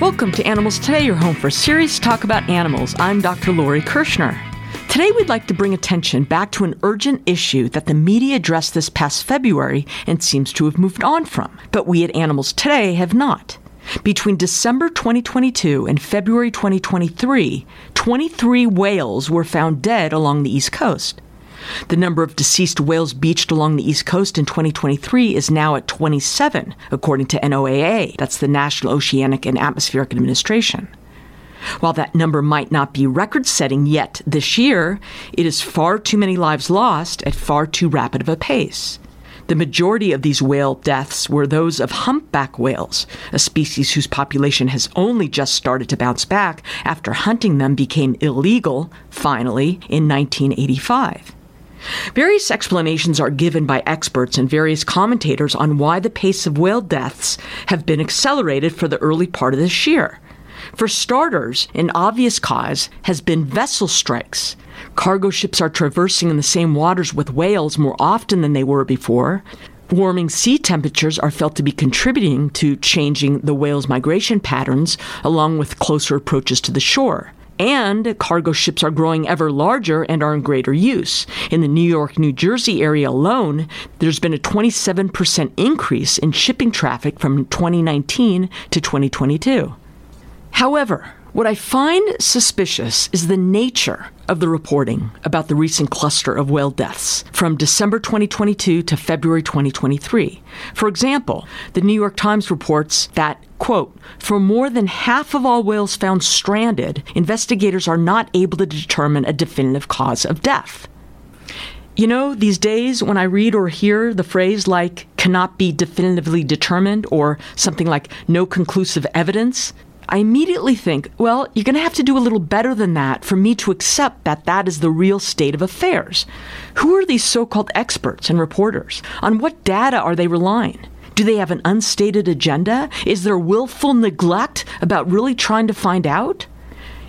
Welcome to Animals Today, your home for serious talk about animals. I'm Dr. Lori Kirschner. Today, we'd like to bring attention back to an urgent issue that the media addressed this past February and seems to have moved on from, but we at Animals Today have not. Between December 2022 and February 2023, 23 whales were found dead along the East Coast. The number of deceased whales beached along the East Coast in 2023 is now at 27, according to NOAA. That's the National Oceanic and Atmospheric Administration. While that number might not be record setting yet this year, it is far too many lives lost at far too rapid of a pace. The majority of these whale deaths were those of humpback whales, a species whose population has only just started to bounce back after hunting them became illegal, finally, in 1985. Various explanations are given by experts and various commentators on why the pace of whale deaths have been accelerated for the early part of this year. For starters, an obvious cause has been vessel strikes. Cargo ships are traversing in the same waters with whales more often than they were before. Warming sea temperatures are felt to be contributing to changing the whales' migration patterns, along with closer approaches to the shore. And cargo ships are growing ever larger and are in greater use. In the New York, New Jersey area alone, there's been a 27% increase in shipping traffic from 2019 to 2022. However, what I find suspicious is the nature of the reporting about the recent cluster of whale deaths from December 2022 to February 2023. For example, the New York Times reports that, quote, for more than half of all whales found stranded, investigators are not able to determine a definitive cause of death. You know, these days when I read or hear the phrase like cannot be definitively determined or something like no conclusive evidence, I immediately think, well, you're going to have to do a little better than that for me to accept that that is the real state of affairs. Who are these so called experts and reporters? On what data are they relying? Do they have an unstated agenda? Is there willful neglect about really trying to find out?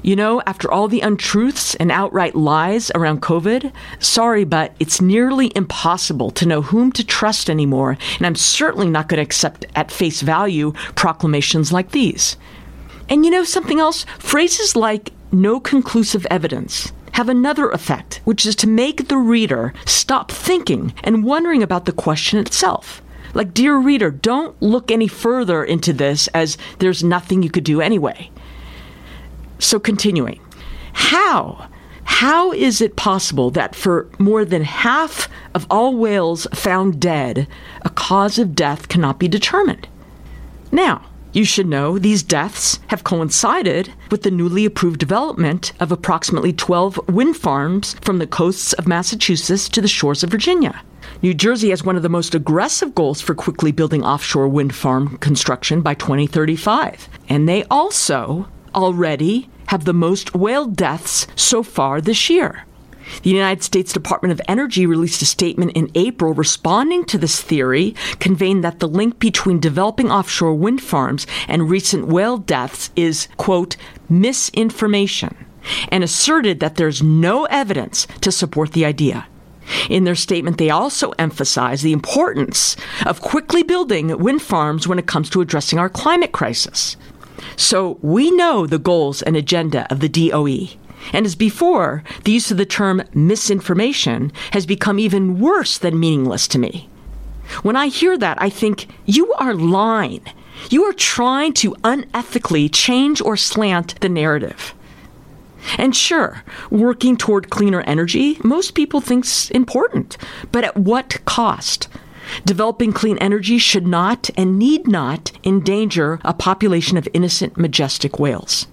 You know, after all the untruths and outright lies around COVID, sorry, but it's nearly impossible to know whom to trust anymore, and I'm certainly not going to accept at face value proclamations like these. And you know something else? Phrases like no conclusive evidence have another effect, which is to make the reader stop thinking and wondering about the question itself. Like, dear reader, don't look any further into this as there's nothing you could do anyway. So, continuing, how? How is it possible that for more than half of all whales found dead, a cause of death cannot be determined? Now, you should know these deaths have coincided with the newly approved development of approximately 12 wind farms from the coasts of Massachusetts to the shores of Virginia. New Jersey has one of the most aggressive goals for quickly building offshore wind farm construction by 2035. And they also already have the most whale deaths so far this year. The United States Department of Energy released a statement in April responding to this theory, conveying that the link between developing offshore wind farms and recent whale deaths is, quote, misinformation, and asserted that there's no evidence to support the idea. In their statement, they also emphasize the importance of quickly building wind farms when it comes to addressing our climate crisis. So we know the goals and agenda of the DOE. And as before, the use of the term misinformation has become even worse than meaningless to me. When I hear that, I think, you are lying. You are trying to unethically change or slant the narrative. And sure, working toward cleaner energy, most people think's important, but at what cost? Developing clean energy should not and need not endanger a population of innocent, majestic whales.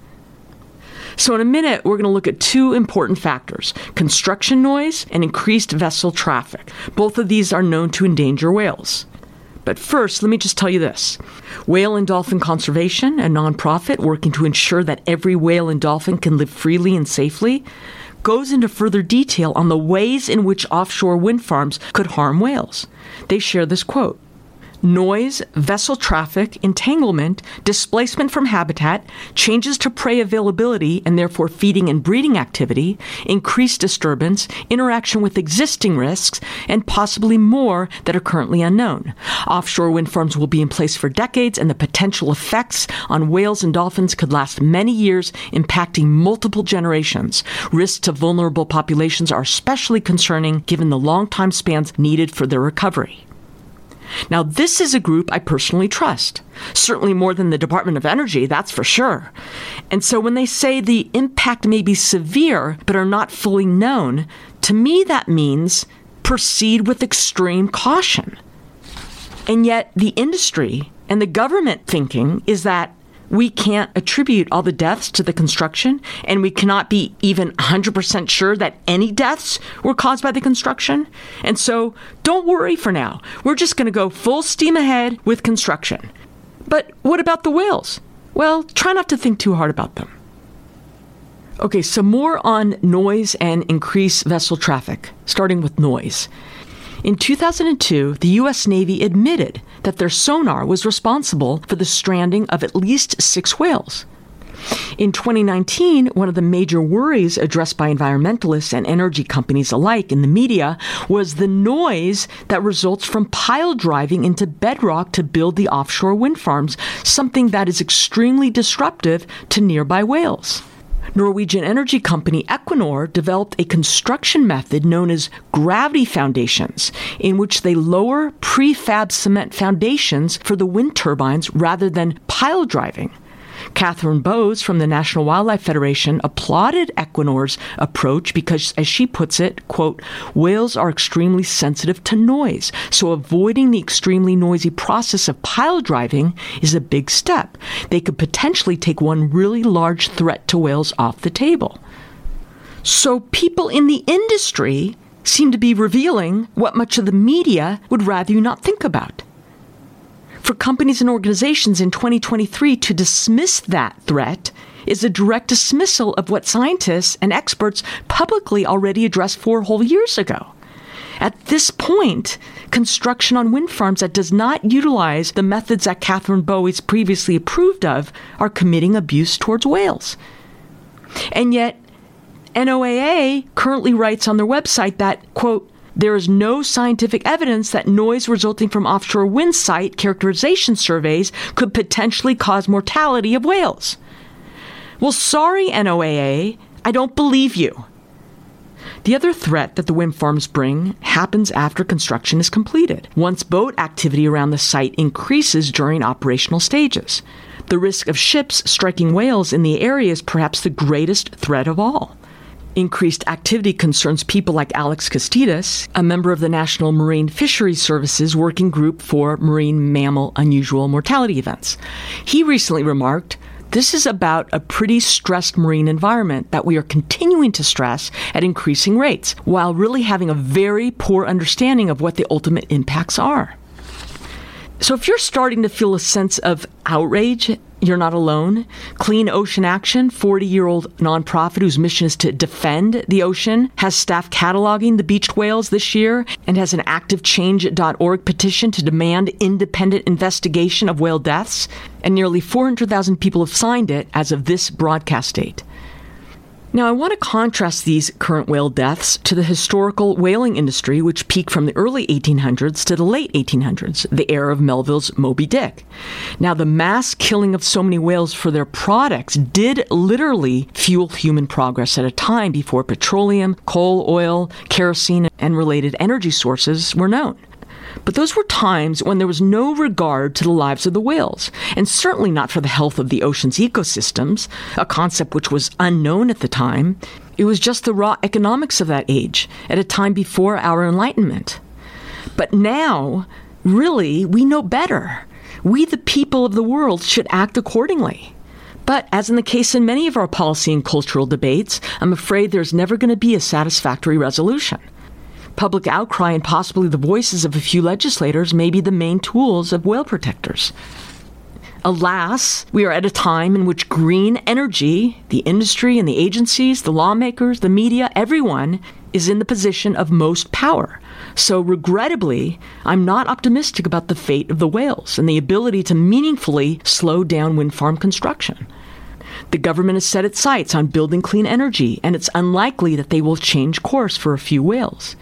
So, in a minute, we're going to look at two important factors construction noise and increased vessel traffic. Both of these are known to endanger whales. But first, let me just tell you this Whale and Dolphin Conservation, a nonprofit working to ensure that every whale and dolphin can live freely and safely, goes into further detail on the ways in which offshore wind farms could harm whales. They share this quote noise, vessel traffic, entanglement, displacement from habitat, changes to prey availability and therefore feeding and breeding activity, increased disturbance, interaction with existing risks, and possibly more that are currently unknown. Offshore wind farms will be in place for decades, and the potential effects on whales and dolphins could last many years, impacting multiple generations. Risks to vulnerable populations are especially concerning given the long time spans needed for their recovery. Now, this is a group I personally trust, certainly more than the Department of Energy, that's for sure. And so when they say the impact may be severe but are not fully known, to me that means proceed with extreme caution. And yet, the industry and the government thinking is that we can't attribute all the deaths to the construction, and we cannot be even 100% sure that any deaths were caused by the construction. And so don't worry for now. We're just going to go full steam ahead with construction. But what about the whales? Well, try not to think too hard about them. Okay, so more on noise and increased vessel traffic, starting with noise. In 2002, the U.S. Navy admitted that their sonar was responsible for the stranding of at least six whales. In 2019, one of the major worries addressed by environmentalists and energy companies alike in the media was the noise that results from pile driving into bedrock to build the offshore wind farms, something that is extremely disruptive to nearby whales. Norwegian energy company Equinor developed a construction method known as gravity foundations, in which they lower prefab cement foundations for the wind turbines rather than pile driving. Catherine Bowes from the National Wildlife Federation applauded Equinor's approach because, as she puts it, quote, whales are extremely sensitive to noise, so avoiding the extremely noisy process of pile driving is a big step. They could potentially take one really large threat to whales off the table. So people in the industry seem to be revealing what much of the media would rather you not think about for companies and organizations in 2023 to dismiss that threat is a direct dismissal of what scientists and experts publicly already addressed four whole years ago. At this point, construction on wind farms that does not utilize the methods that Catherine Bowes' previously approved of are committing abuse towards whales. And yet, NOAA currently writes on their website that, quote, there is no scientific evidence that noise resulting from offshore wind site characterization surveys could potentially cause mortality of whales. Well, sorry, NOAA, I don't believe you. The other threat that the wind farms bring happens after construction is completed, once boat activity around the site increases during operational stages. The risk of ships striking whales in the area is perhaps the greatest threat of all. Increased activity concerns people like Alex Costidis, a member of the National Marine Fisheries Services Working Group for Marine Mammal Unusual Mortality Events. He recently remarked, this is about a pretty stressed marine environment that we are continuing to stress at increasing rates, while really having a very poor understanding of what the ultimate impacts are. So, if you're starting to feel a sense of outrage you're not alone. Clean Ocean Action, 40 year old nonprofit whose mission is to defend the ocean, has staff cataloging the beached whales this year and has an active change.org petition to demand independent investigation of whale deaths. And nearly 400,000 people have signed it as of this broadcast date. Now, I want to contrast these current whale deaths to the historical whaling industry, which peaked from the early 1800s to the late 1800s, the era of Melville's Moby Dick. Now, the mass killing of so many whales for their products did literally fuel human progress at a time before petroleum, coal, oil, kerosene, and related energy sources were known. But those were times when there was no regard to the lives of the whales, and certainly not for the health of the ocean's ecosystems, a concept which was unknown at the time. It was just the raw economics of that age, at a time before our Enlightenment. But now, really, we know better. We, the people of the world, should act accordingly. But as in the case in many of our policy and cultural debates, I'm afraid there's never going to be a satisfactory resolution public outcry and possibly the voices of a few legislators may be the main tools of whale protectors. Alas, we are at a time in which green energy, the industry and the agencies, the lawmakers, the media, everyone, is in the position of most power. So, regrettably, I'm not optimistic about the fate of the whales and the ability to meaningfully slow down wind farm construction. The government has set its sights on building clean energy, and it's unlikely that they will change course for a few whales.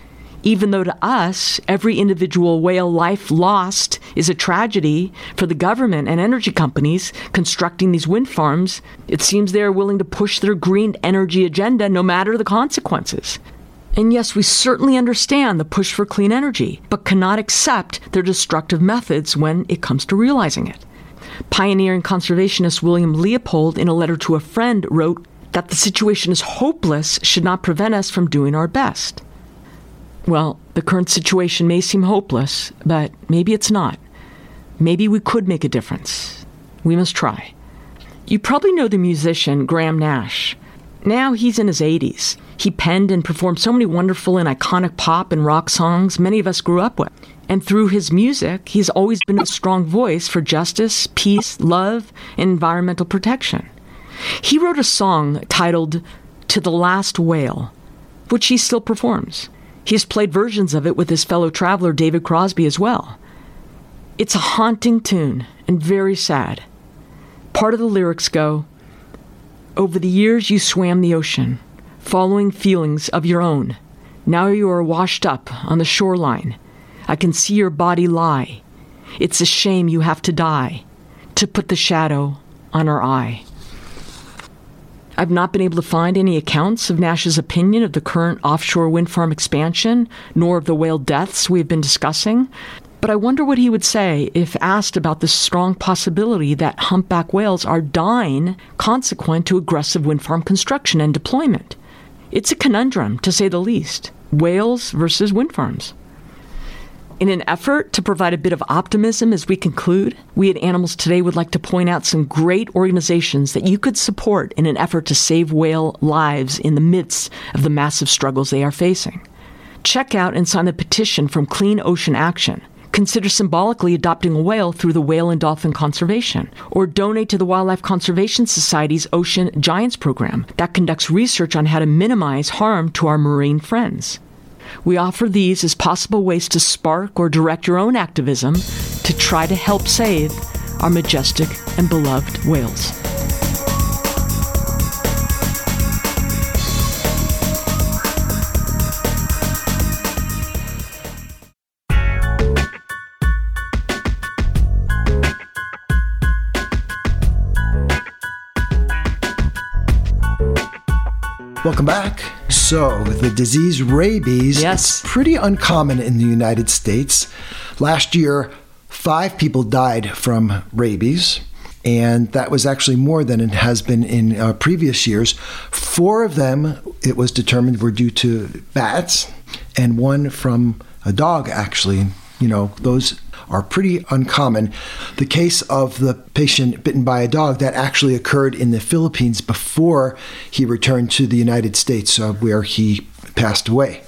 Even though to us, every individual whale life lost is a tragedy for the government and energy companies constructing these wind farms, it seems they are willing to push their green energy agenda no matter the consequences. And yes, we certainly understand the push for clean energy, but cannot accept their destructive methods when it comes to realizing it. Pioneer and conservationist William Leopold, in a letter to a friend, wrote that the situation is hopeless should not prevent us from doing our best. Well, the current situation may seem hopeless, but maybe it's not. Maybe we could make a difference. We must try. You probably know the musician Graham Nash. Now he's in his 80s. He penned and performed so many wonderful and iconic pop and rock songs many of us grew up with. And through his music, he's always been a strong voice for justice, peace, love, and environmental protection. He wrote a song titled To the Last Whale, which he still performs. He has played versions of it with his fellow traveler David Crosby as well. It's a haunting tune and very sad. Part of the lyrics go Over the years you swam the ocean, following feelings of your own. Now you are washed up on the shoreline. I can see your body lie. It's a shame you have to die to put the shadow on our eye. I've not been able to find any accounts of Nash's opinion of the current offshore wind farm expansion, nor of the whale deaths we've been discussing. But I wonder what he would say if asked about the strong possibility that humpback whales are dying consequent to aggressive wind farm construction and deployment. It's a conundrum, to say the least. Whales versus wind farms. In an effort to provide a bit of optimism as we conclude, we at Animals Today would like to point out some great organizations that you could support in an effort to save whale lives in the midst of the massive struggles they are facing. Check out and sign the petition from Clean Ocean Action. Consider symbolically adopting a whale through the Whale and Dolphin Conservation, or donate to the Wildlife Conservation Society's Ocean Giants program that conducts research on how to minimize harm to our marine friends. We offer these as possible ways to spark or direct your own activism to try to help save our majestic and beloved whales. Welcome back. So, the disease rabies Yes. is pretty uncommon in the United States. Last year, five people died from rabies, and that was actually more than it has been in uh, previous years. Four of them, it was determined, were due to bats, and one from a dog, actually. You know, those are pretty uncommon. The case of the patient bitten by a dog that actually occurred in the Philippines before he returned to the United States, uh, where he passed away.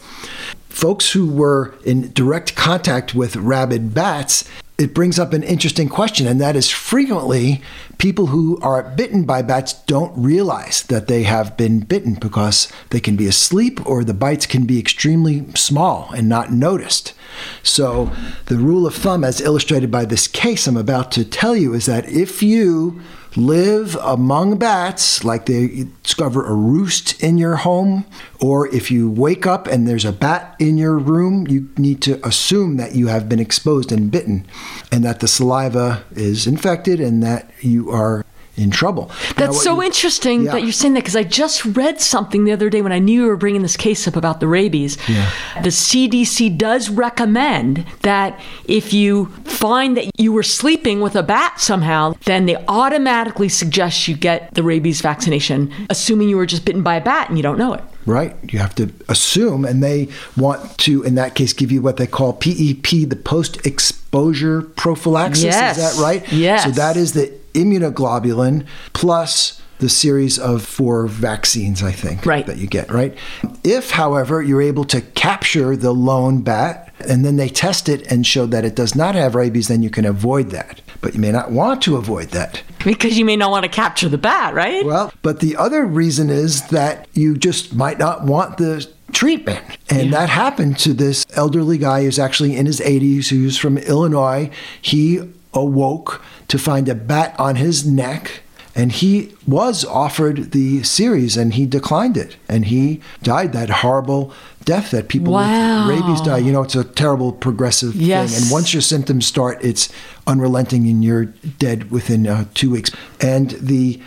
Folks who were in direct contact with rabid bats, it brings up an interesting question, and that is frequently people who are bitten by bats don't realize that they have been bitten because they can be asleep or the bites can be extremely small and not noticed. So, the rule of thumb, as illustrated by this case I'm about to tell you, is that if you live among bats, like they discover a roost in your home, or if you wake up and there's a bat in your room, you need to assume that you have been exposed and bitten, and that the saliva is infected and that you are in trouble. That's what so you- interesting Yeah. that you're saying that because I just read something the other day when I knew you were bringing this case up about the rabies. Yeah. The CDC does recommend that if you find that you were sleeping with a bat somehow, then they automatically suggest you get the rabies vaccination, assuming you were just bitten by a bat and you don't know it. Right. You have to assume, and they want to, in that case, give you what they call PEP, the post exposure prophylaxis. Yes. Is that right? Yes. So that is the immunoglobulin plus the series of four vaccines, I think, Right. that you get, right? If, however, you're able to capture the lone bat and then they test it and show that it does not have rabies, then you can avoid that. But you may not want to avoid that. Because you may not want to capture the bat, right? Well, but the other reason is that you just might not want the treatment. And that happened to this elderly guy who's actually in his 80s, who's from Illinois. He awoke to find a bat on his neck. And he was offered the series and he declined it. And he died that horrible death that people Wow. with rabies die. You know, it's a terrible progressive Yes. thing. And once your symptoms start, it's unrelenting and you're dead within uh, two weeks. And the,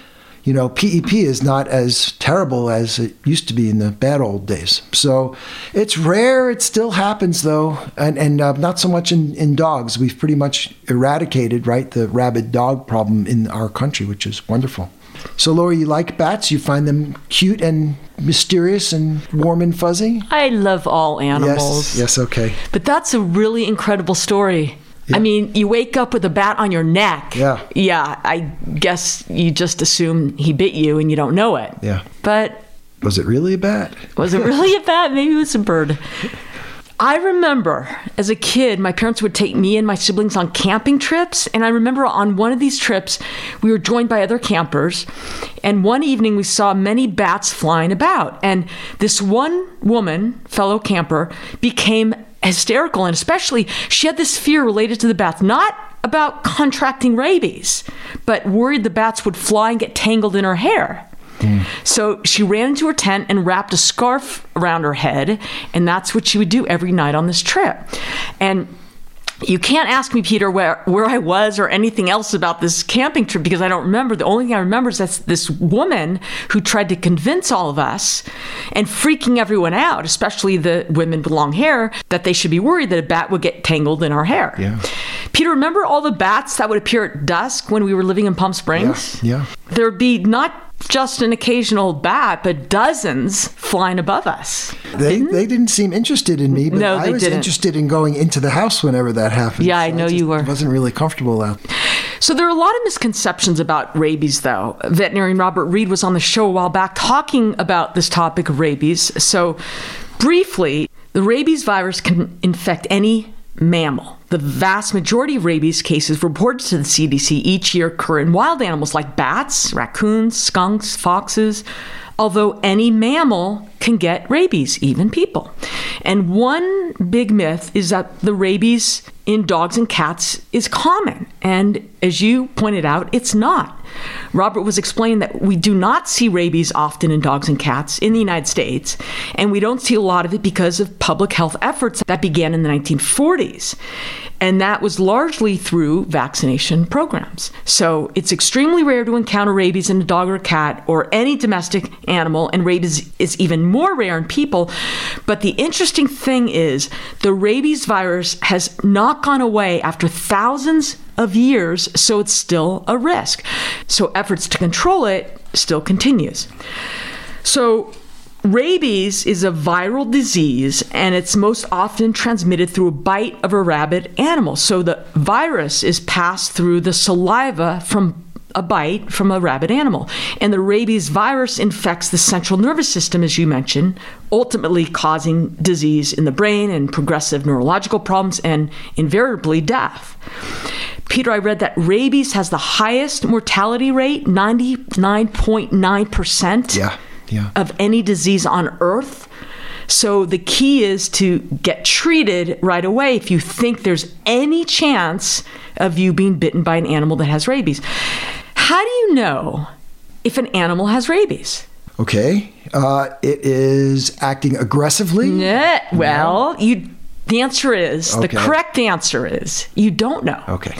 you know, PEP is not as terrible as it used to be in the bad old days. So it's rare. It still happens though, and and uh, not so much in in dogs. We've pretty much eradicated right the rabid dog problem in our country, which is wonderful. So Laura, you like bats? You find them cute and mysterious and warm and fuzzy? I love all animals. Yes. Yes. Okay. But that's a really incredible story. I mean, you wake up with a bat on your neck. Yeah. Yeah, I guess you just assume he bit you and you don't know it. Yeah. But Was it really a bat? was it really a bat? Maybe it was a bird. I remember as a kid, my parents would take me and my siblings on camping trips. And I remember on one of these trips, we were joined by other campers. And one evening, we saw many bats flying about. And this one woman, fellow camper, became hysterical. And especially, she had this fear related to the bats, not about contracting rabies, but worried the bats would fly and get tangled in her hair. Hmm. So she ran into her tent and wrapped a scarf around her head, and that's what she would do every night on this trip. And you can't ask me, Peter, where, where I was or anything else about this camping trip because I don't remember. The only thing I remember is that this woman who tried to convince all of us and freaking everyone out, especially the women with long hair, that they should be worried that a bat would get tangled in our hair. Yeah. Peter, remember all the bats that would appear at dusk when we were living in Palm Springs? Yeah. There'd be not just an occasional bat, but dozens flying above us. They, they didn't seem interested in me, but No, I was didn't. interested in going into the house whenever that happened. Yeah, I know just you were. wasn't really comfortable out. So there are a lot of misconceptions about rabies, though. Veterinarian Robert Reed was on the show a while back talking about this topic of rabies. So, briefly, the rabies virus can infect any mammal. The vast majority of rabies cases reported to the CDC each year occur in wild animals like bats, raccoons, skunks, foxes. Although any mammal can get rabies, even people. And one big myth is that the rabies in dogs and cats is common. And as you pointed out, it's not. Robert was explaining that we do not see rabies often in dogs and cats in the United States, and we don't see a lot of it because of public health efforts that began in the 1940s. And that was largely through vaccination programs. So it's extremely rare to encounter rabies in a dog or a cat or any domestic animal, and rabies is even more rare in people. But the interesting thing is the rabies virus has not gone away after thousands of years, so it's still a risk. So efforts to control it still continues. So Rabies is a viral disease and it's most often transmitted through a bite of a rabid animal. So the virus is passed through the saliva from a bite from a rabid animal. And the rabies virus infects the central nervous system, as you mentioned, ultimately causing disease in the brain and progressive neurological problems and invariably death. Peter, I read that rabies has the highest mortality rate, 99.9% Yeah. Yeah. of any disease on earth. So the key is to get treated right away if you think there's any chance of you being bitten by an animal that has rabies. How do you know if an animal has rabies? Okay. Uh, it is acting aggressively. Yeah, well, you the answer is the correct answer is you don't know. Okay.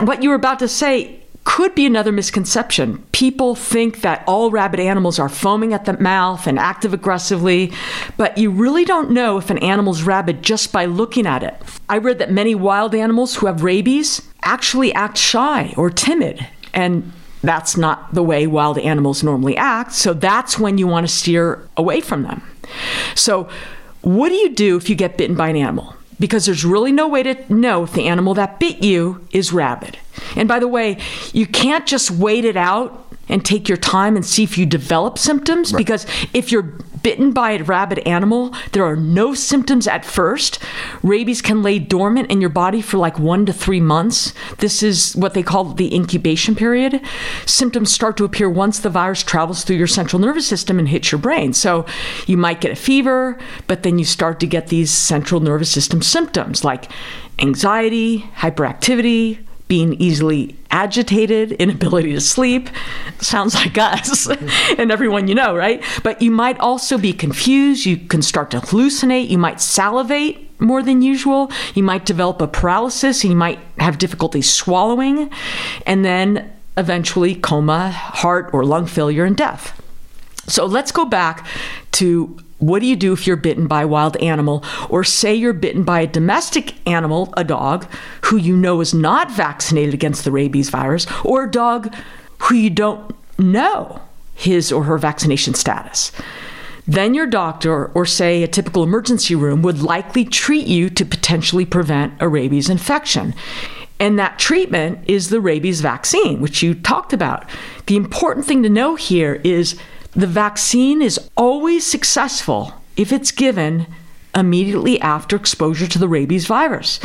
What you were about to say could be another misconception. People think that all rabid animals are foaming at the mouth and active aggressively, but you really don't know if an animal's rabid just by looking at it. I read that many wild animals who have rabies actually act shy or timid, and that's not the way wild animals normally act, so that's when you want to steer away from them. So, what do you do if you get bitten by an animal? Because there's really no way to know if the animal that bit you is rabid. And by the way, you can't just wait it out and take your time and see if you develop symptoms because if you're bitten by a rabid animal, there are no symptoms at first. Rabies can lay dormant in your body for like one to three months. This is what they call the incubation period. Symptoms start to appear once the virus travels through your central nervous system and hits your brain. So you might get a fever, but then you start to get these central nervous system symptoms like anxiety, hyperactivity, being easily agitated, inability to sleep. Sounds like us and everyone you know, right? But you might also be confused. You can start to hallucinate. You might salivate more than usual. You might develop a paralysis. You might have difficulty swallowing. And then eventually coma, heart or lung failure, and death. So let's go back to what do you do if you're bitten by a wild animal? Or say you're bitten by a domestic animal, a dog, who you know is not vaccinated against the rabies virus, or a dog who you don't know his or her vaccination status. Then your doctor, or say a typical emergency room, would likely treat you to potentially prevent a rabies infection. And that treatment is the rabies vaccine, which you talked about. The important thing to know here is the vaccine is always successful if it's given immediately after exposure to the rabies virus.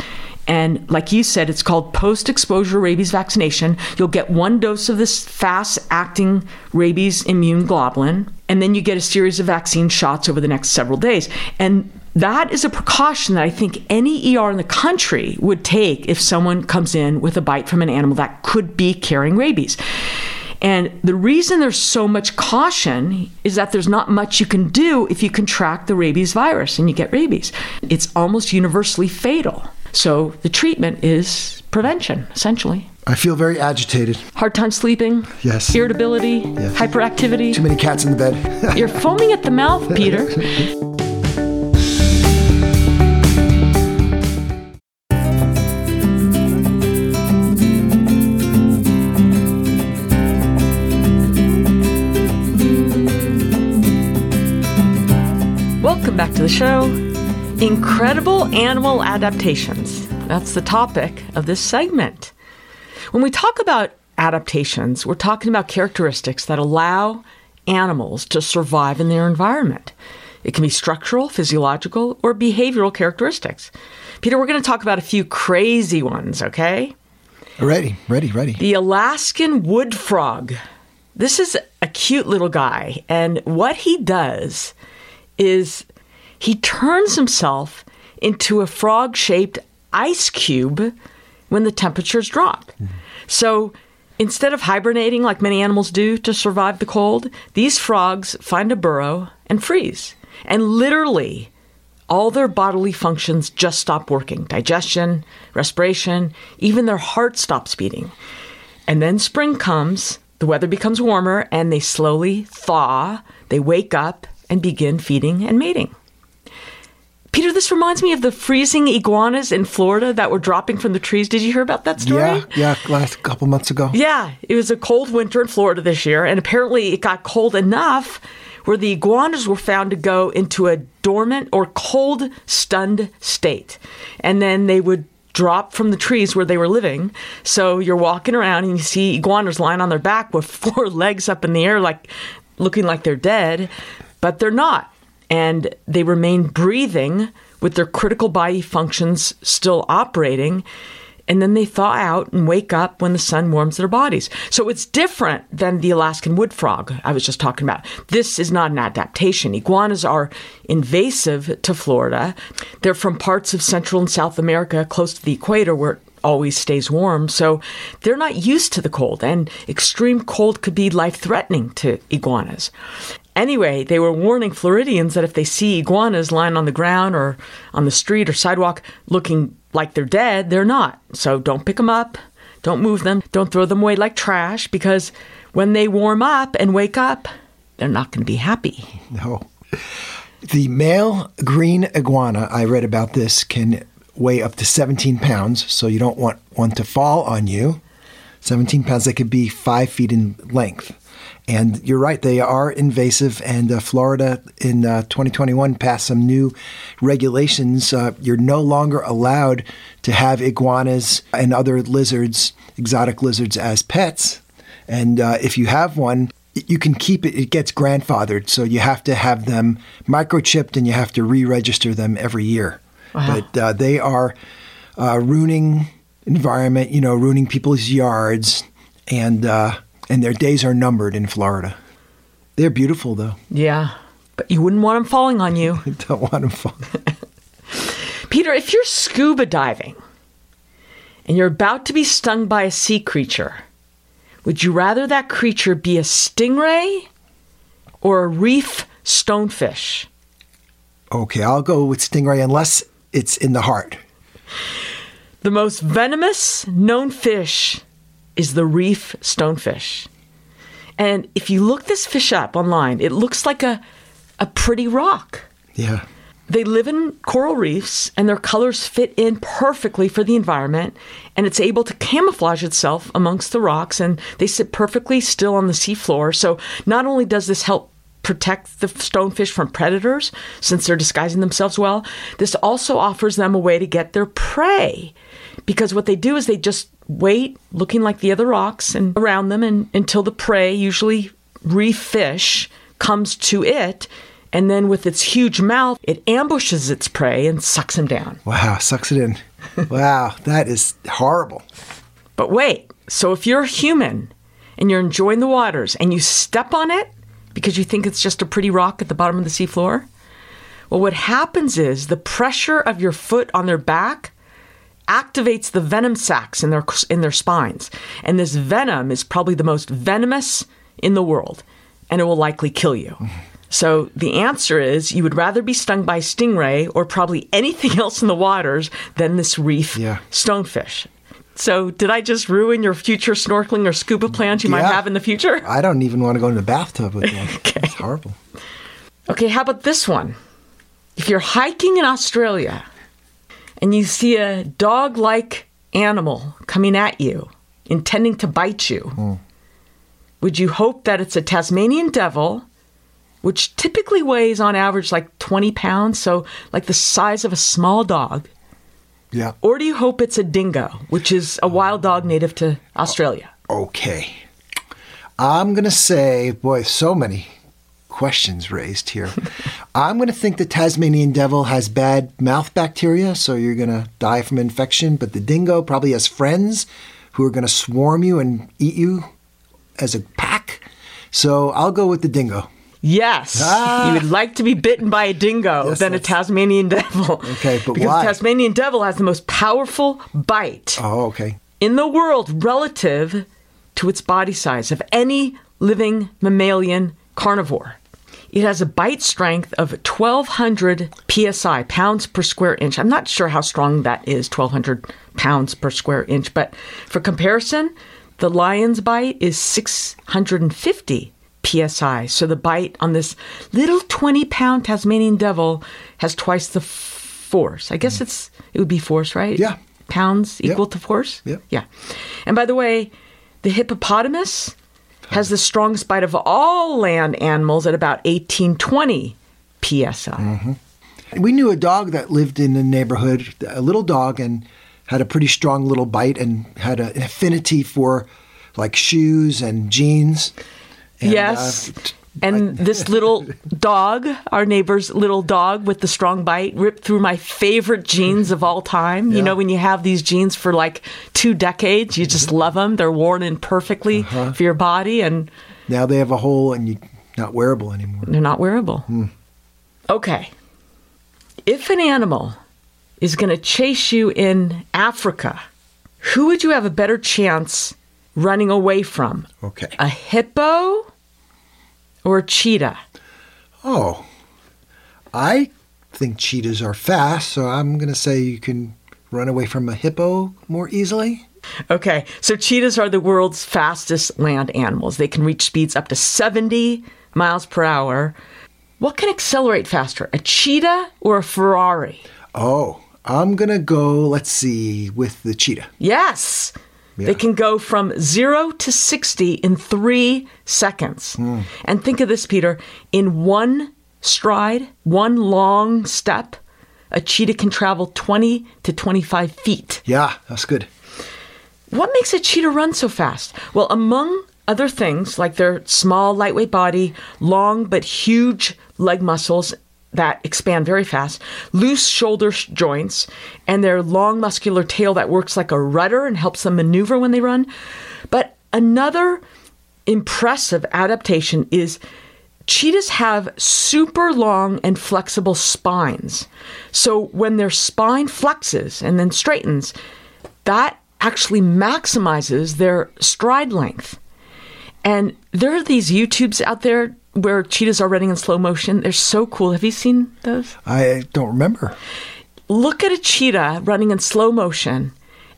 And like you said, it's called post exposure rabies vaccination. You'll get one dose of this fast acting rabies immune globulin, and then you get a series of vaccine shots over the next several days. And that is a precaution that I think any ER in the country would take if someone comes in with a bite from an animal that could be carrying rabies. And the reason there's so much caution is that there's not much you can do if you contract the rabies virus and you get rabies. It's almost universally fatal. So the treatment is prevention, essentially. I feel very agitated. Hard time sleeping. Yes. Irritability. Yes. Hyperactivity. Too many cats in the bed. You're foaming at the mouth, Peter. Welcome back to the show. Incredible animal adaptations. That's the topic of this segment. When we talk about adaptations, we're talking about characteristics that allow animals to survive in their environment. It can be structural, physiological, or behavioral characteristics. Peter, we're going to talk about a few crazy ones, okay? ready, ready, ready. The Alaskan wood frog. This is a cute little guy, and what he does is he turns himself into a frog shaped ice cube when the temperatures drop. So instead of hibernating like many animals do to survive the cold, these frogs find a burrow and freeze. And literally, all their bodily functions just stop working digestion, respiration, even their heart stops beating. And then spring comes, the weather becomes warmer, and they slowly thaw, they wake up, and begin feeding and mating. Peter, this reminds me of the freezing iguanas in Florida that were dropping from the trees. Did you hear about that story? Yeah, yeah, last couple months ago. Yeah, it was a cold winter in Florida this year, and apparently it got cold enough where the iguanas were found to go into a dormant or cold stunned state. And then they would drop from the trees where they were living. So you're walking around and you see iguanas lying on their back with four legs up in the air, like looking like they're dead, but they're not. And they remain breathing with their critical body functions still operating. And then they thaw out and wake up when the sun warms their bodies. So it's different than the Alaskan wood frog I was just talking about. This is not an adaptation. Iguanas are invasive to Florida. They're from parts of Central and South America close to the equator where it always stays warm. So they're not used to the cold, and extreme cold could be life threatening to iguanas. Anyway, they were warning Floridians that if they see iguanas lying on the ground or on the street or sidewalk looking like they're dead, they're not. So don't pick them up, don't move them, don't throw them away like trash because when they warm up and wake up, they're not going to be happy. No. The male green iguana, I read about this, can weigh up to 17 pounds, so you don't want one to fall on you. 17 pounds, they could be five feet in length. And you're right, they are invasive. And uh, Florida in uh, 2021 passed some new regulations. Uh, you're no longer allowed to have iguanas and other lizards, exotic lizards, as pets. And uh, if you have one, you can keep it, it gets grandfathered. So you have to have them microchipped and you have to re register them every year. Wow. But uh, they are uh, ruining environment, you know, ruining people's yards, and, uh, and their days are numbered in Florida. They're beautiful, though. Yeah. But you wouldn't want them falling on you. Don't want them falling. Peter, if you're scuba diving and you're about to be stung by a sea creature, would you rather that creature be a stingray or a reef stonefish? Okay, I'll go with stingray unless it's in the heart. The most venomous known fish is the reef stonefish. And if you look this fish up online, it looks like a, a pretty rock. Yeah. They live in coral reefs and their colors fit in perfectly for the environment and it's able to camouflage itself amongst the rocks and they sit perfectly still on the seafloor. So not only does this help protect the stonefish from predators since they're disguising themselves well, this also offers them a way to get their prey. Because what they do is they just wait looking like the other rocks and around them and until the prey, usually reef fish, comes to it and then with its huge mouth, it ambushes its prey and sucks him down. Wow, sucks it in. wow, that is horrible. But wait, so if you're a human and you're enjoying the waters and you step on it because you think it's just a pretty rock at the bottom of the seafloor, well, what happens is the pressure of your foot on their back activates the venom sacs in their in their spines, and this venom is probably the most venomous in the world, and it will likely kill you. So the answer is you would rather be stung by stingray or probably anything else in the waters than this reef Yeah. stonefish. So did I just ruin your future snorkeling or scuba plans you might have in the future? I don't even want to go in the bathtub with that. Okay. It's horrible. Okay, how about this one? If you're hiking in Australia and you see a dog like animal coming at you, intending to bite you, hmm. would you hope that it's a Tasmanian devil, which typically weighs on average like 20 pounds, so like the size of a small dog? Yeah. Or do you hope it's a dingo, which is a wild dog native to oh, Australia? Okay. I'm going to say, boy, so many questions raised here. I'm going to think the Tasmanian devil has bad mouth bacteria, so you're going to die from infection, but the dingo probably has friends who are going to swarm you and eat you as a pack. So I'll go with the dingo. Yes, Ah. you would like to be bitten by a dingo Yes, than a Tasmanian devil. Okay, but because why? the Tasmanian devil has the most powerful bite Oh, okay. in the world relative to its body size of any living mammalian carnivore. It has a bite strength of 1,200 psi, pounds per square inch. I'm not sure how strong that is, 1,200 pounds per square inch, but for comparison, the lion's bite is 650 psi. So the bite on this little 20 pound Tasmanian devil has twice the f- force. I guess it's it would be force, right? Mm. Yeah. Pounds equal to force? Yeah. Yeah. And by the way, the hippopotamus has the strongest bite of all land animals at about 1820 psi. Mm-hmm. We knew a dog that lived in the neighborhood, a little dog, and had a pretty strong little bite and had a, an affinity for like shoes and jeans. And, yes. uh, t- and this little dog, our neighbor's little dog with the strong bite, ripped through my favorite jeans of all time. You know, when you have these jeans for like two decades, you just love them. They're worn in perfectly Uh-huh. for your body and now they have a hole and you're not wearable anymore. they're not wearable. Okay. If an animal is going to chase you in Africa, who would you have a better chance running away from? Okay. A hippo or cheetah? Oh, I think cheetahs are fast, so I'm going to say you can run away from a hippo more easily. Okay, so cheetahs are the world's fastest land animals. They can reach speeds up to 70 miles per hour. What can accelerate faster, a cheetah or a Ferrari? Oh, I'm going to go, let's see, with the cheetah. Yes. Yeah. They can go from zero to 60 in three seconds. Hmm. And think of this, Peter. In one stride, one long step, a cheetah can travel 20 to 25 feet. Yeah, that's good. What makes a cheetah run so fast? Well, among other things like their small, lightweight body, long but huge leg muscles that expand very fast, loose shoulder sh- joints, and their long muscular tail that works like a rudder and helps them maneuver when they run. But another impressive adaptation is cheetahs have super long and flexible spines. So when their spine flexes and then straightens, that actually maximizes their stride length. And there are these YouTubes out there where cheetahs are running in slow motion. They're so cool. Have you seen those? I don't remember. Look at a cheetah running in slow motion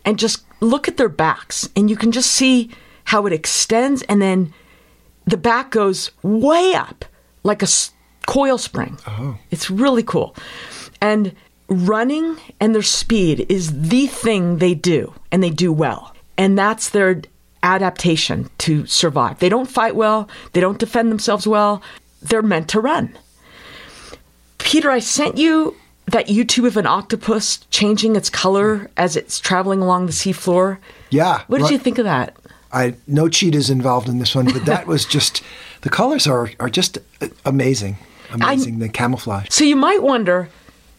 and just look at their backs, and you can just see how it extends and then the back goes way up like a s- coil spring. Oh. It's really cool. And running and their speed is the thing they do, and they do well. And that's their adaptation to survive. They don't fight well, they don't defend themselves well, they're meant to run. Peter, I sent you that YouTube of an octopus changing its color as it's traveling along the seafloor. Yeah. What did right. you think of that? I no cheetahs involved in this one, but that was just the colors are are just amazing, amazing. the camouflage. So you might wonder,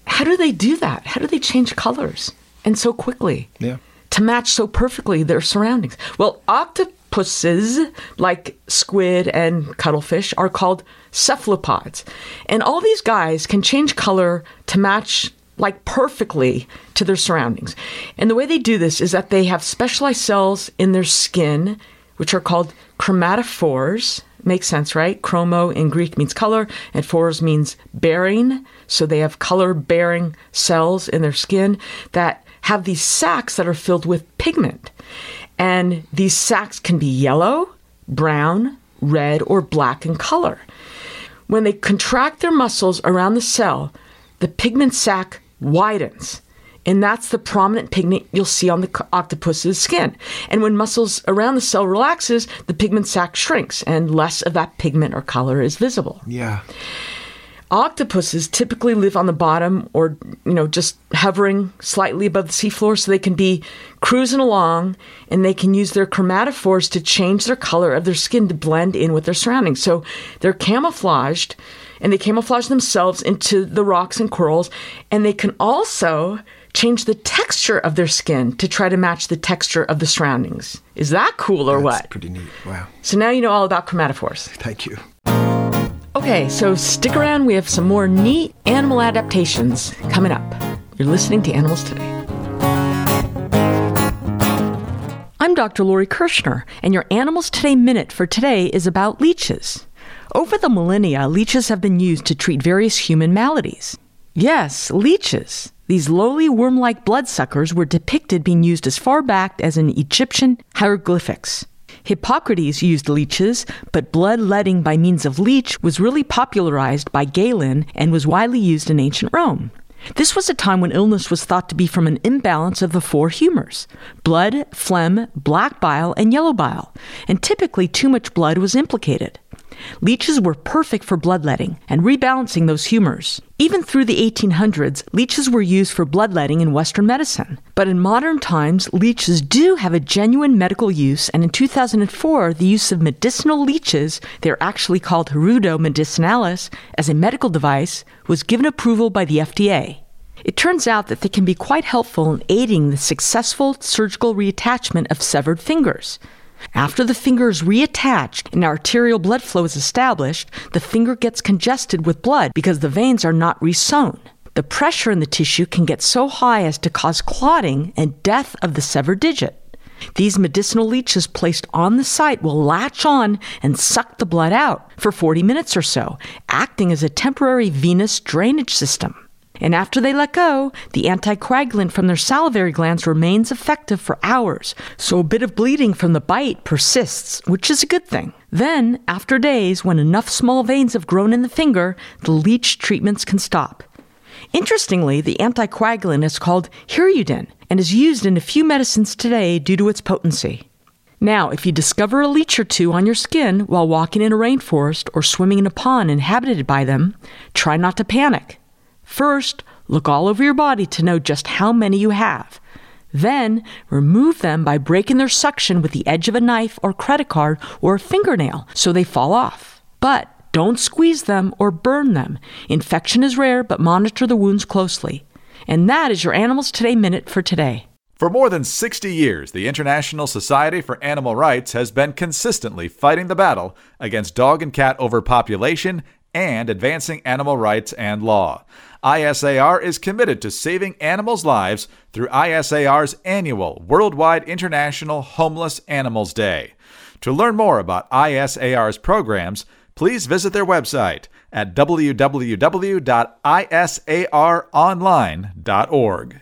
how do they do that? How do they change colors and so quickly? Yeah. To match so perfectly their surroundings. Well, octopuses, like squid and cuttlefish, are called cephalopods. And all these guys can change color to match like perfectly to their surroundings. And the way they do this is that they have specialized cells in their skin, which are called chromatophores. Makes sense, right? Chromo in Greek means color, and phores means bearing. So they have color bearing cells in their skin that have these sacs that are filled with pigment. And these sacs can be yellow, brown, red, or black in color. When they contract their muscles around the cell, the pigment sac widens. And that's the prominent pigment you'll see on the octopus's skin. And when muscles around the cell relaxes, the pigment sac shrinks and less of that pigment or color is visible. Yeah. Octopuses typically live on the bottom or, you know, just hovering slightly above the seafloor so they can be cruising along and they can use their chromatophores to change their color of their skin to blend in with their surroundings. So they're camouflaged and they camouflage themselves into the rocks and corals and they can also change the texture of their skin to try to match the texture of the surroundings. Is that cool or That's what? pretty neat. Wow. So now you know all about chromatophores. Thank you. Okay, so stick around. We have some more neat animal adaptations coming up. You're listening to Animals Today. I'm Dr. Lori Kirschner, and your Animals Today Minute for today is about leeches. Over the millennia, leeches have been used to treat various human maladies. Yes, leeches. These lowly worm like bloodsuckers were depicted being used as far back as in Egyptian hieroglyphics. Hippocrates used leeches, but bloodletting by means of leech was really popularized by Galen and was widely used in ancient Rome. This was a time when illness was thought to be from an imbalance of the four humors blood, phlegm, black bile, and yellow bile, and typically too much blood was implicated. Leeches were perfect for bloodletting and rebalancing those humors. Even through the 1800s, leeches were used for bloodletting in Western medicine. But in modern times, leeches do have a genuine medical use, and in 2004, the use of medicinal leeches, they're actually called Hirudo medicinalis, as a medical device, was given approval by the FDA. It turns out that they can be quite helpful in aiding the successful surgical reattachment of severed fingers. After the finger is reattached and arterial blood flow is established, the finger gets congested with blood because the veins are not resewn. The pressure in the tissue can get so high as to cause clotting and death of the severed digit. These medicinal leeches placed on the site will latch on and suck the blood out for 40 minutes or so, acting as a temporary venous drainage system. And after they let go, the anticoagulant from their salivary glands remains effective for hours, so a bit of bleeding from the bite persists, which is a good thing. Then, after days, when enough small veins have grown in the finger, the leech treatments can stop. Interestingly, the anticoagulant is called Hirudin and is used in a few medicines today due to its potency. Now, if you discover a leech or two on your skin while walking in a rainforest or swimming in a pond inhabited by them, try not to panic. First, look all over your body to know just how many you have. Then remove them by breaking their suction with the edge of a knife or credit card or a fingernail so they fall off. But don't squeeze them or burn them. Infection is rare, but monitor the wounds closely. And that is your Animals Today Minute for today. For more than 60 years, the International Society for Animal Rights has been consistently fighting the battle against dog and cat overpopulation and advancing animal rights and law. ISAR is committed to saving animals' lives through ISAR's annual Worldwide International Homeless Animals Day. To learn more about ISAR's programs, please visit their website at www.isaronline.org.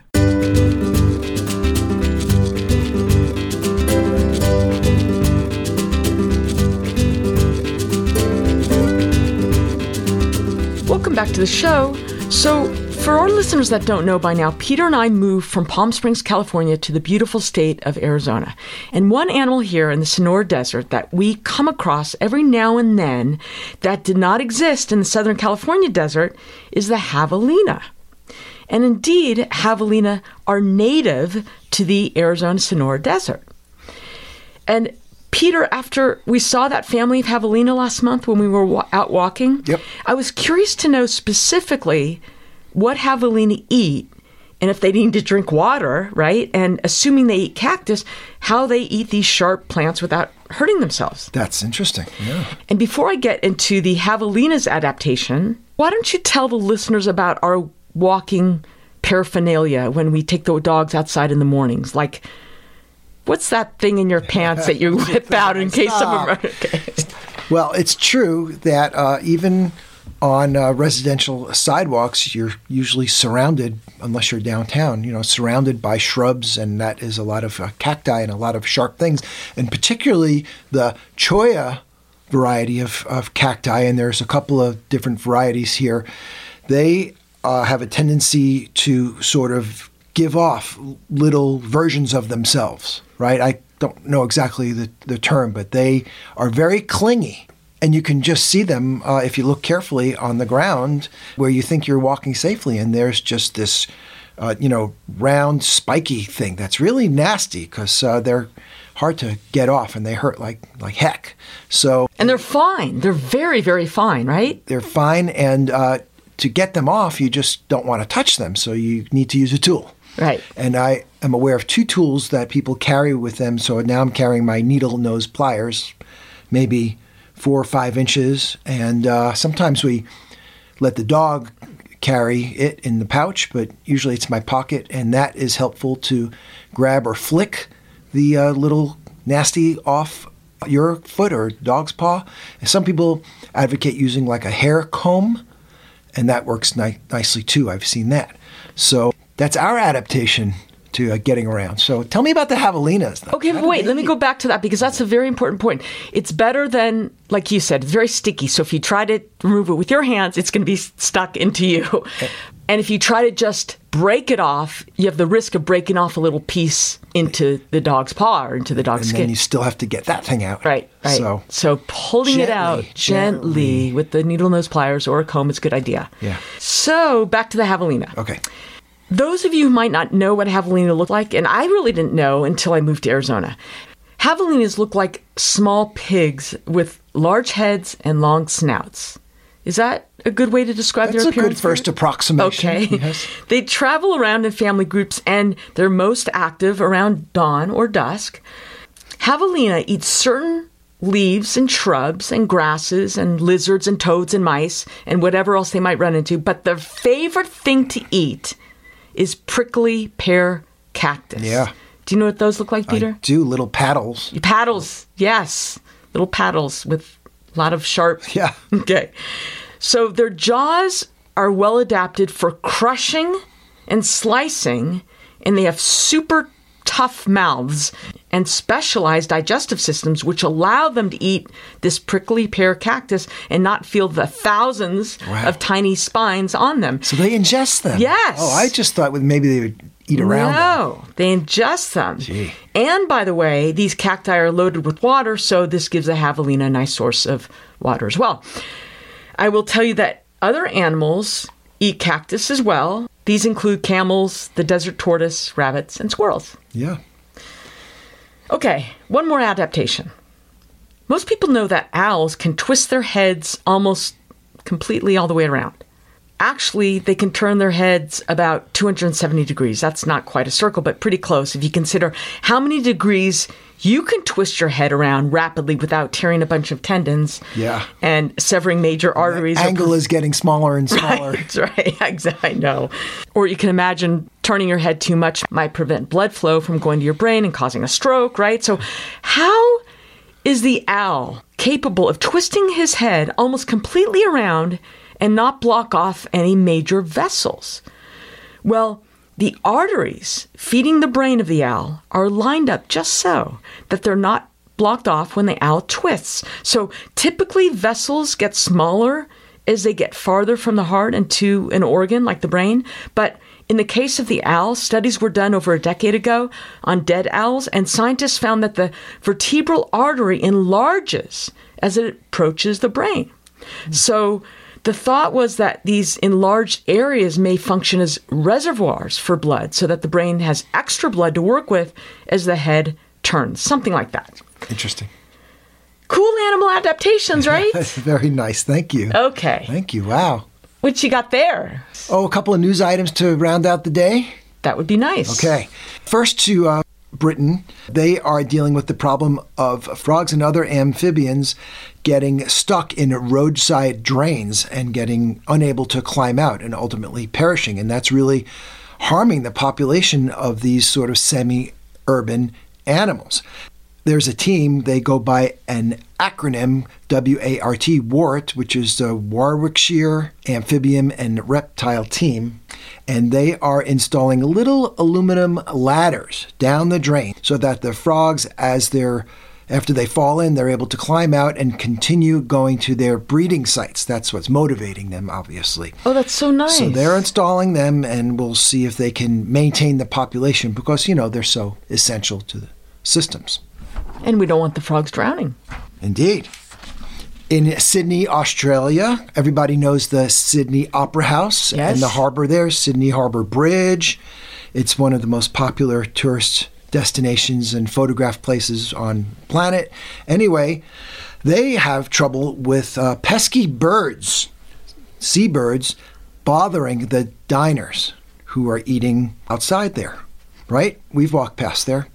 Welcome back to the show. So, for our listeners that don't know by now, Peter and I moved from Palm Springs, California to the beautiful state of Arizona. And one animal here in the Sonora Desert that we come across every now and then that did not exist in the Southern California desert is the javelina. And indeed, javelina are native to the Arizona Sonora Desert. And Peter, after we saw that family of javelina last month when we were wa- out walking, Yep. I was curious to know specifically what javelina eat and if they need to drink water, right? And assuming they eat cactus, how they eat these sharp plants without hurting themselves. That's interesting. Yeah. And before I get into the javelina's adaptation, why don't you tell the listeners about our walking paraphernalia when we take the dogs outside in the mornings? Like, what's that thing in your pants that you whip out in case of someone? Okay. Well, it's true that uh, even on uh, residential sidewalks, you're usually surrounded, unless you're downtown, you know, surrounded by shrubs, and that is a lot of uh, cacti and a lot of sharp things, and particularly the cholla variety of, of cacti, and there's a couple of different varieties here. They uh, have a tendency to sort of give off little versions of themselves, right? I don't know exactly the, the term, but they are very clingy. And you can just see them uh, if you look carefully on the ground where you think you're walking safely. And there's just this, uh, you know, round, spiky thing that's really nasty because uh, they're hard to get off and they hurt like, like heck. So And they're fine. They're very, very fine, right? they're fine. And uh, to get them off, you just don't want to touch them. So you need to use a tool. Right. And I am aware of two tools that people carry with them. So now I'm carrying my needle nose pliers, maybe four or five inches. And uh, sometimes we let the dog carry it in the pouch, but usually it's my pocket. And that is helpful to grab or flick the uh, little nasty off your foot or dog's paw. And some people advocate using like a hair comb, and that works ni- nicely too. I've seen that. So that's our adaptation to uh, getting around. So tell me about the javelinas. though. Okay, but wait, let me go back to that because that's a very important point. It's better than, like you said, it's very sticky. So if you try to remove it with your hands, it's going to be stuck into you. And if you try to just break it off, you have the risk of breaking off a little piece into the dog's paw or into the dog's And skin. then you still have to get that thing out. Right, right. So So, pulling it out Gently, gently, gently. with the needle nose pliers or a comb is a good idea. Yeah. So back to the javelina. okay. Those of you who might not know what javelina look like, and I really didn't know until I moved to Arizona. Javelinas look like small pigs with large heads and long snouts. Is that a good way to describe That's their a good first approximation. Okay. Yes. They travel around in family groups and they're most active around dawn or dusk. Javelina eats certain leaves and shrubs and grasses and lizards and toads and mice and whatever else they might run into, but their favorite thing to eat is prickly pear cactus. Yeah. Do you know what those look like, Peter? I do little paddles. Paddles, yes. Little paddles with a lot of sharp. Yeah. Okay. So their jaws are well adapted for crushing and slicing, and they have super tough mouths and specialized digestive systems which allow them to eat this prickly pear cactus and not feel the thousands Wow. of tiny spines on them. So they ingest them. Yes. Oh, I just thought with maybe they would eat around them. No, they ingest them. Gee. And by the way, these cacti are loaded with water, so this gives the javelina a nice source of water as well. I will tell you that other animals eat cactus as well. These include camels, the desert tortoise, rabbits, and squirrels. Yeah. Okay, one more adaptation. Most people know that owls can twist their heads almost completely all the way around. Actually, they can turn their heads about 270 degrees. That's not quite a circle, but pretty close if you consider how many degrees you can twist your head around rapidly without tearing a bunch of tendons Yeah. and severing major arteries. or Angle is getting smaller and smaller. That's right. Exactly. I know. Or you can imagine turning your head too much might prevent blood flow from going to your brain and causing a stroke, right? So, how is the owl capable of twisting his head almost completely around and not block off any major vessels? Well, the arteries feeding the brain of the owl are lined up just so that they're not blocked off when the owl twists. So typically, vessels get smaller as they get farther from the heart and to an organ like the brain. But in the case of the owl, studies were done over a decade ago on dead owls, and scientists found that the vertebral artery enlarges as it approaches the brain. So the thought was that these enlarged areas may function as reservoirs for blood so that the brain has extra blood to work with as the head turns, something like that. Interesting. Cool animal adaptations, right? That's Very nice. Thank you. Okay. Thank you. Wow. What you got there? Oh, a couple of news items to round out the day. That would be nice. Okay. First to uh, Britain. They are dealing with the problem of frogs and other amphibians getting stuck in roadside drains and getting unable to climb out and ultimately perishing. And that's really harming the population of these sort of semi urban animals. There's a team, they go by an acronym WART, WART, which is the Warwickshire Amphibian and Reptile Team, and they are installing little aluminum ladders down the drain so that the frogs, as they're after they fall in, they're able to climb out and continue going to their breeding sites. That's what's motivating them, obviously. Oh, that's so nice. So they're installing them, and we'll see if they can maintain the population because, you know, they're so essential to the systems. And we don't want the frogs drowning. Indeed. In Sydney, Australia, everybody knows the Sydney Opera House Yes. and the harbor there, Sydney Harbor Bridge. It's one of the most popular tourist destinations and photograph places on planet. Anyway, they have trouble with uh, pesky birds, seabirds, bothering the diners who are eating outside there. Right? We've walked past there.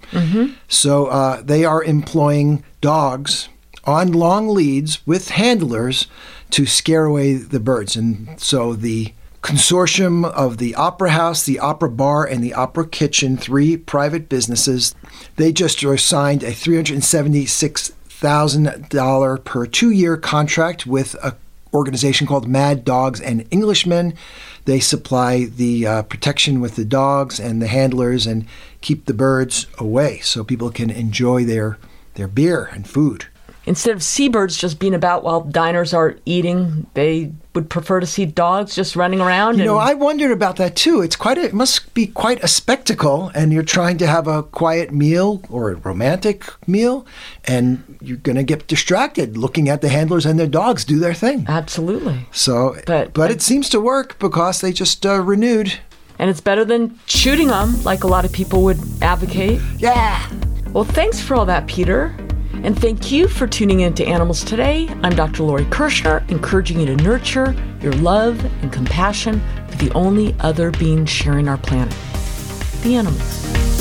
So uh, they are employing dogs on long leads with handlers to scare away the birds. And so the consortium of the Opera House, the Opera Bar, and the Opera Kitchen, three private businesses, they just were signed a $376,000 per two year contract with a organization called Mad Dogs and Englishmen. They supply the uh, protection with the dogs and the handlers and keep the birds away so people can enjoy their, their beer and food. Instead of seabirds just being about while diners are eating, they would prefer to see dogs just running around. You and know, I wondered about that too. It's quite a, it must be quite a spectacle, and you're trying to have a quiet meal or a romantic meal, and you're going to get distracted looking at the handlers and their dogs do their thing. Absolutely. So, But- but it seems to work because they just uh, renewed. And it's better than shooting them, like a lot of people would advocate. Yeah. Well, thanks for all that, Peter. And thank you for tuning in to Animals Today. I'm Dr. Lori Kirschner, encouraging you to nurture your love and compassion for the only other being sharing our planet the animals.